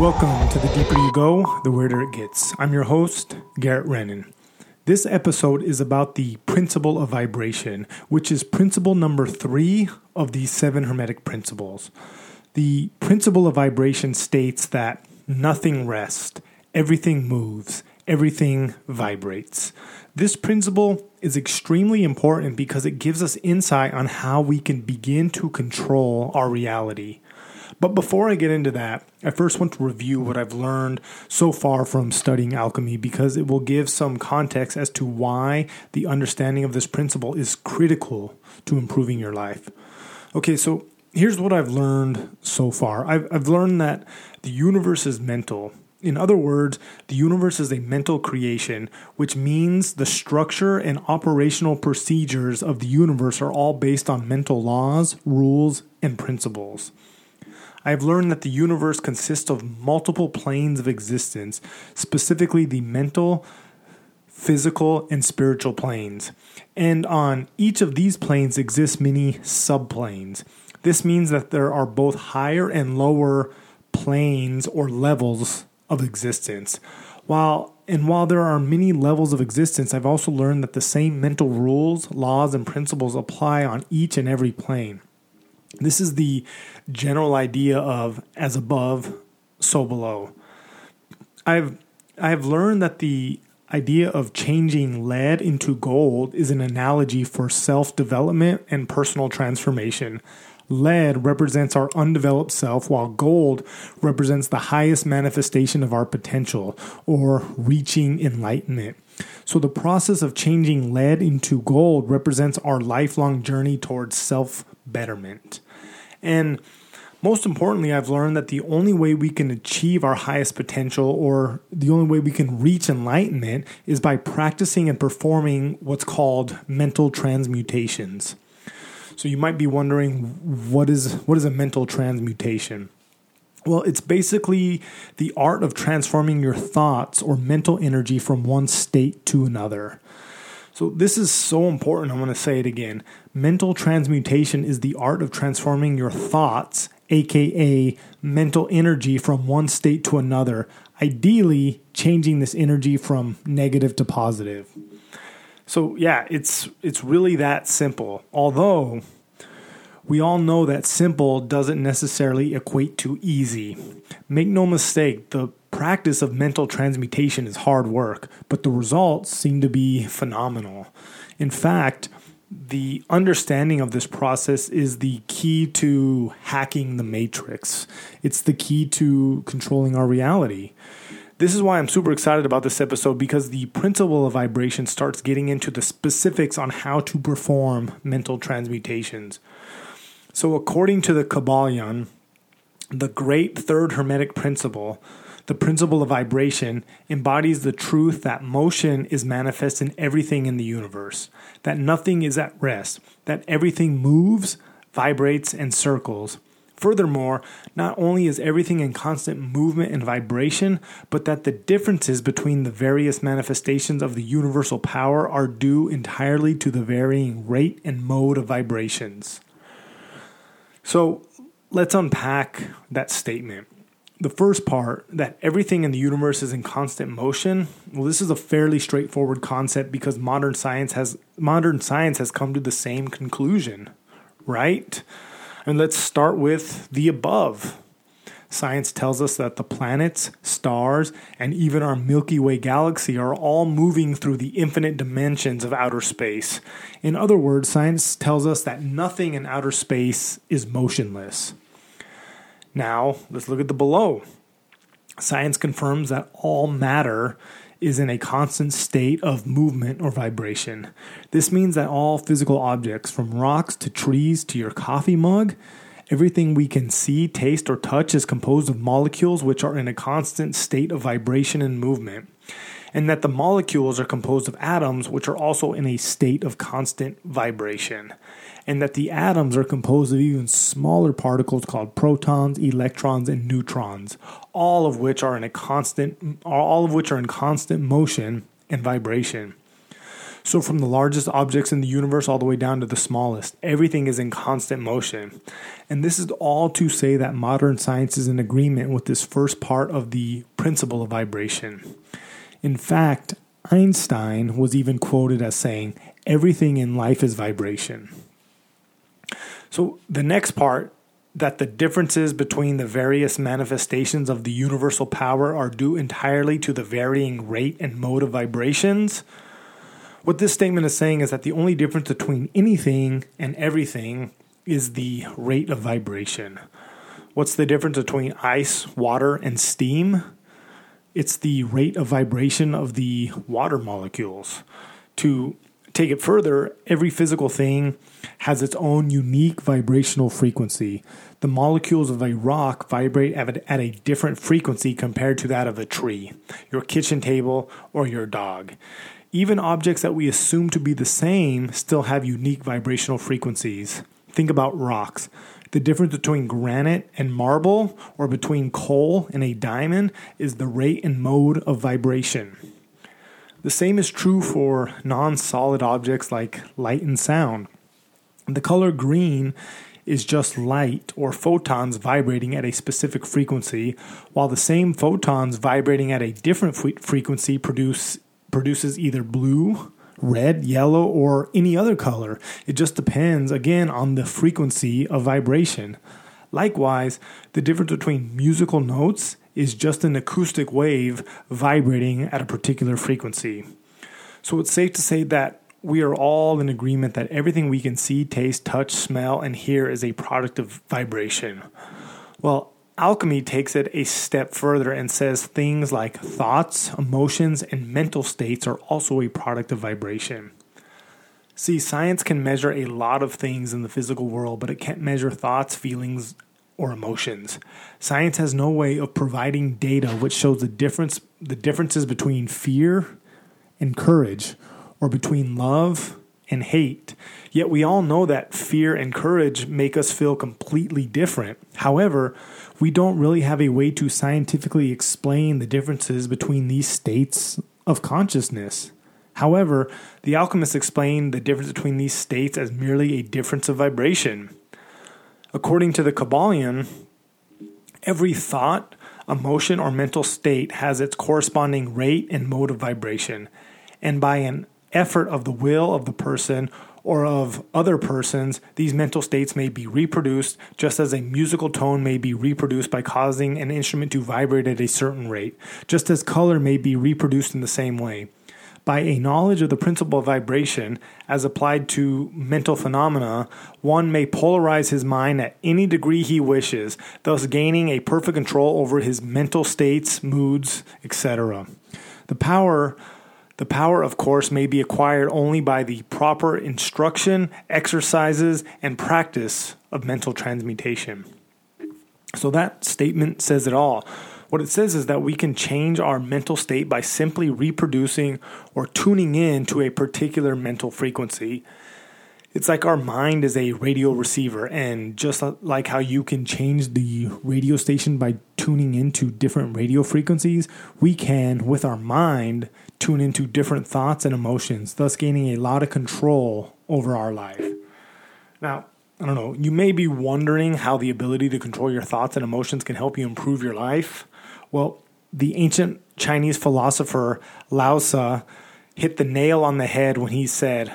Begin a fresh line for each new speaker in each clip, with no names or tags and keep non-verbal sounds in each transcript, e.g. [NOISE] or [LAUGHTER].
Welcome to The Deeper You Go, The Weirder It Gets. I'm your host, Garrett Rennan. This episode is about the principle of vibration, which is principle number three of the seven Hermetic principles. The principle of vibration states that nothing rests, everything moves, everything vibrates. This principle is extremely important because it gives us insight on how we can begin to control our reality. But before I get into that, I first want to review what I've learned so far from studying alchemy because it will give some context as to why the understanding of this principle is critical to improving your life. Okay, so here's what I've learned so far I've, I've learned that the universe is mental. In other words, the universe is a mental creation, which means the structure and operational procedures of the universe are all based on mental laws, rules, and principles. I have learned that the universe consists of multiple planes of existence, specifically the mental, physical, and spiritual planes. And on each of these planes exist many subplanes. This means that there are both higher and lower planes or levels of existence. While and while there are many levels of existence, I've also learned that the same mental rules, laws, and principles apply on each and every plane. This is the general idea of as above, so below. I've I've learned that the idea of changing lead into gold is an analogy for self-development and personal transformation. Lead represents our undeveloped self, while gold represents the highest manifestation of our potential or reaching enlightenment. So, the process of changing lead into gold represents our lifelong journey towards self betterment. And most importantly, I've learned that the only way we can achieve our highest potential or the only way we can reach enlightenment is by practicing and performing what's called mental transmutations. So you might be wondering what is what is a mental transmutation? Well, it's basically the art of transforming your thoughts or mental energy from one state to another. So, this is so important. I'm going to say it again. Mental transmutation is the art of transforming your thoughts, aka mental energy, from one state to another, ideally, changing this energy from negative to positive. So, yeah, it's, it's really that simple. Although, we all know that simple doesn't necessarily equate to easy. Make no mistake, the practice of mental transmutation is hard work, but the results seem to be phenomenal. In fact, the understanding of this process is the key to hacking the matrix. It's the key to controlling our reality. This is why I'm super excited about this episode because the principle of vibration starts getting into the specifics on how to perform mental transmutations. So, according to the Kybalion, the great third Hermetic principle, the principle of vibration embodies the truth that motion is manifest in everything in the universe, that nothing is at rest, that everything moves, vibrates, and circles. Furthermore, not only is everything in constant movement and vibration, but that the differences between the various manifestations of the universal power are due entirely to the varying rate and mode of vibrations. So let's unpack that statement the first part that everything in the universe is in constant motion well this is a fairly straightforward concept because modern science has modern science has come to the same conclusion right? And let's start with the above. Science tells us that the planets stars and even our milky way galaxy are all moving through the infinite dimensions of outer space. In other words science tells us that nothing in outer space is motionless now, let's look at the below. Science confirms that all matter is in a constant state of movement or vibration. This means that all physical objects, from rocks to trees to your coffee mug, everything we can see, taste, or touch is composed of molecules which are in a constant state of vibration and movement. And that the molecules are composed of atoms which are also in a state of constant vibration and that the atoms are composed of even smaller particles called protons, electrons, and neutrons, all of which are in a constant all of which are in constant motion and vibration. So, from the largest objects in the universe all the way down to the smallest, everything is in constant motion. And this is all to say that modern science is in agreement with this first part of the principle of vibration. In fact, Einstein was even quoted as saying, Everything in life is vibration. So, the next part that the differences between the various manifestations of the universal power are due entirely to the varying rate and mode of vibrations. What this statement is saying is that the only difference between anything and everything is the rate of vibration. What's the difference between ice, water, and steam? It's the rate of vibration of the water molecules. To take it further, every physical thing has its own unique vibrational frequency. The molecules of a rock vibrate at a different frequency compared to that of a tree, your kitchen table, or your dog. Even objects that we assume to be the same still have unique vibrational frequencies. Think about rocks. The difference between granite and marble, or between coal and a diamond, is the rate and mode of vibration. The same is true for non solid objects like light and sound. The color green is just light or photons vibrating at a specific frequency, while the same photons vibrating at a different frequency produce produces either blue, red, yellow, or any other color. It just depends again on the frequency of vibration. Likewise, the difference between musical notes is just an acoustic wave vibrating at a particular frequency. So it's safe to say that we are all in agreement that everything we can see, taste, touch, smell, and hear is a product of vibration. Well, alchemy takes it a step further and says things like thoughts, emotions, and mental states are also a product of vibration. See, science can measure a lot of things in the physical world, but it can't measure thoughts, feelings, or emotions. Science has no way of providing data which shows the difference the differences between fear and courage or between love and hate. Yet we all know that fear and courage make us feel completely different. However, we don't really have a way to scientifically explain the differences between these states of consciousness. However, the alchemists explain the difference between these states as merely a difference of vibration. According to the Kybalion, every thought, emotion, or mental state has its corresponding rate and mode of vibration. And by an effort of the will of the person or of other persons, these mental states may be reproduced, just as a musical tone may be reproduced by causing an instrument to vibrate at a certain rate, just as color may be reproduced in the same way by a knowledge of the principle of vibration as applied to mental phenomena, one may polarize his mind at any degree he wishes, thus gaining a perfect control over his mental states, moods, etc. The power the power, of course, may be acquired only by the proper instruction, exercises, and practice of mental transmutation. So that statement says it all. What it says is that we can change our mental state by simply reproducing or tuning in to a particular mental frequency. It's like our mind is a radio receiver, and just like how you can change the radio station by tuning into different radio frequencies, we can, with our mind, tune into different thoughts and emotions, thus gaining a lot of control over our life. Now, I don't know, you may be wondering how the ability to control your thoughts and emotions can help you improve your life. Well, the ancient Chinese philosopher Lao Tzu hit the nail on the head when he said,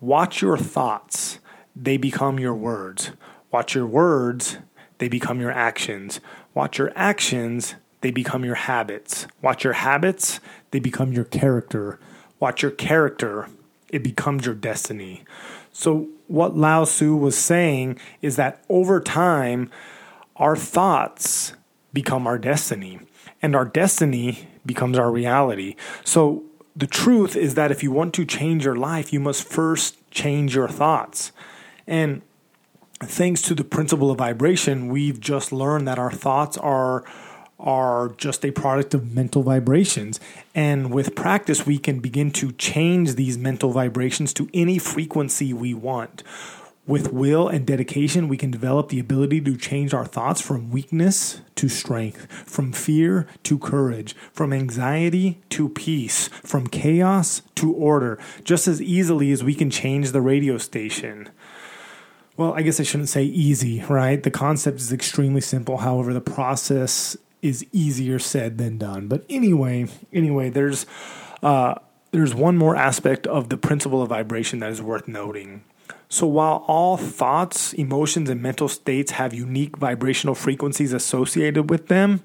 Watch your thoughts, they become your words. Watch your words, they become your actions. Watch your actions, they become your habits. Watch your habits, they become your character. Watch your character, it becomes your destiny. So, what Lao Tzu was saying is that over time, our thoughts become our destiny and our destiny becomes our reality. So the truth is that if you want to change your life, you must first change your thoughts. And thanks to the principle of vibration, we've just learned that our thoughts are are just a product of mental vibrations. And with practice, we can begin to change these mental vibrations to any frequency we want. With will and dedication, we can develop the ability to change our thoughts from weakness to strength, from fear to courage, from anxiety to peace, from chaos to order, just as easily as we can change the radio station. Well, I guess I shouldn't say easy, right? The concept is extremely simple. However, the process is easier said than done. But anyway, anyway, there's uh, there's one more aspect of the principle of vibration that is worth noting. So, while all thoughts, emotions, and mental states have unique vibrational frequencies associated with them,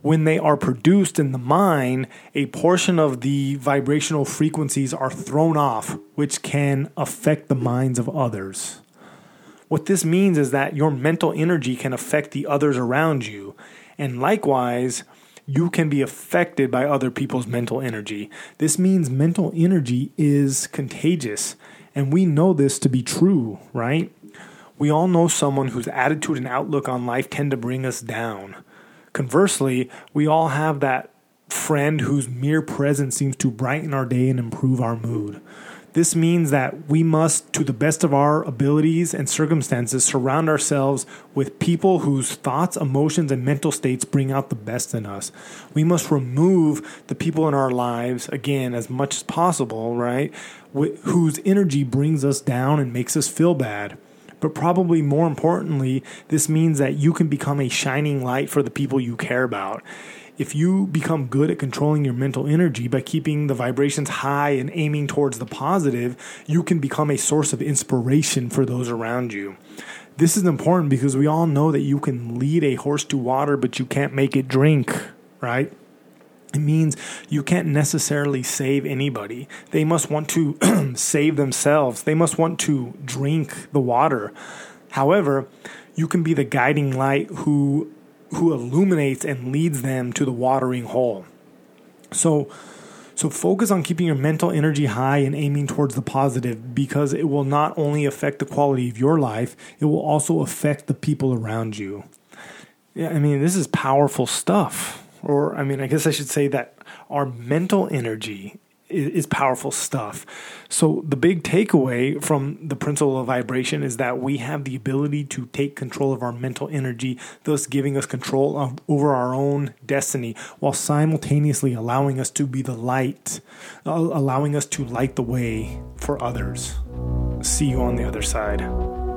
when they are produced in the mind, a portion of the vibrational frequencies are thrown off, which can affect the minds of others. What this means is that your mental energy can affect the others around you, and likewise, you can be affected by other people's mental energy. This means mental energy is contagious and we know this to be true, right? We all know someone whose attitude and outlook on life tend to bring us down. Conversely, we all have that friend whose mere presence seems to brighten our day and improve our mood. This means that we must, to the best of our abilities and circumstances, surround ourselves with people whose thoughts, emotions, and mental states bring out the best in us. We must remove the people in our lives, again, as much as possible, right? whose energy brings us down and makes us feel bad. But probably more importantly, this means that you can become a shining light for the people you care about if you become good at controlling your mental energy by keeping the vibrations high and aiming towards the positive, you can become a source of inspiration for those around you. This is important because we all know that you can lead a horse to water, but you can't make it drink, right? It means you can't necessarily save anybody. They must want to [CLEARS THROAT] save themselves. They must want to drink the water. However, you can be the guiding light who who illuminates and leads them to the watering hole. So, so focus on keeping your mental energy high and aiming towards the positive because it will not only affect the quality of your life, it will also affect the people around you. Yeah, I mean, this is powerful stuff. Or, I mean, I guess I should say that our mental energy is, powerful stuff. So, the big takeaway from the principle of vibration is that we have the ability to take control of our mental energy, thus giving us control of, over our own destiny, while simultaneously allowing us to be the light, uh, allowing us to light the way for others. See you on the other side.